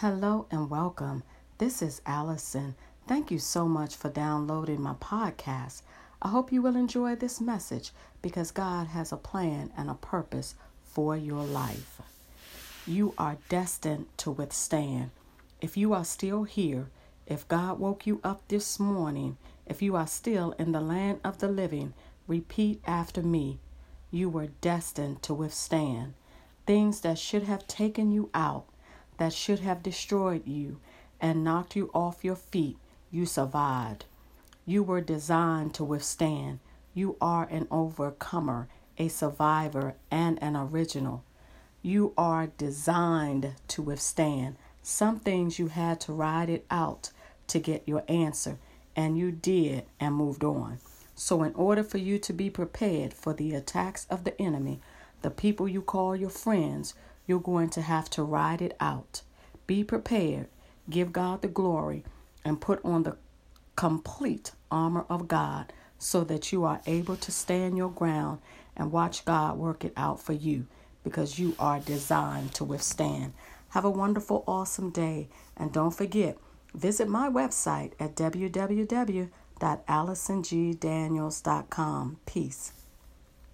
Hello and welcome. This is Allison. Thank you so much for downloading my podcast. I hope you will enjoy this message because God has a plan and a purpose for your life. You are destined to withstand. If you are still here, if God woke you up this morning, if you are still in the land of the living, repeat after me. You were destined to withstand. Things that should have taken you out, that should have destroyed you and knocked you off your feet, you survived. You were designed to withstand. You are an overcomer, a survivor, and an original. You are designed to withstand. Some things you had to ride it out to get your answer, and you did and moved on. So, in order for you to be prepared for the attacks of the enemy, the people you call your friends, you're going to have to ride it out. Be prepared, give God the glory, and put on the complete armor of God so that you are able to stand your ground and watch God work it out for you because you are designed to withstand. Have a wonderful, awesome day. And don't forget, visit my website at www.allisongdaniels.com. Peace.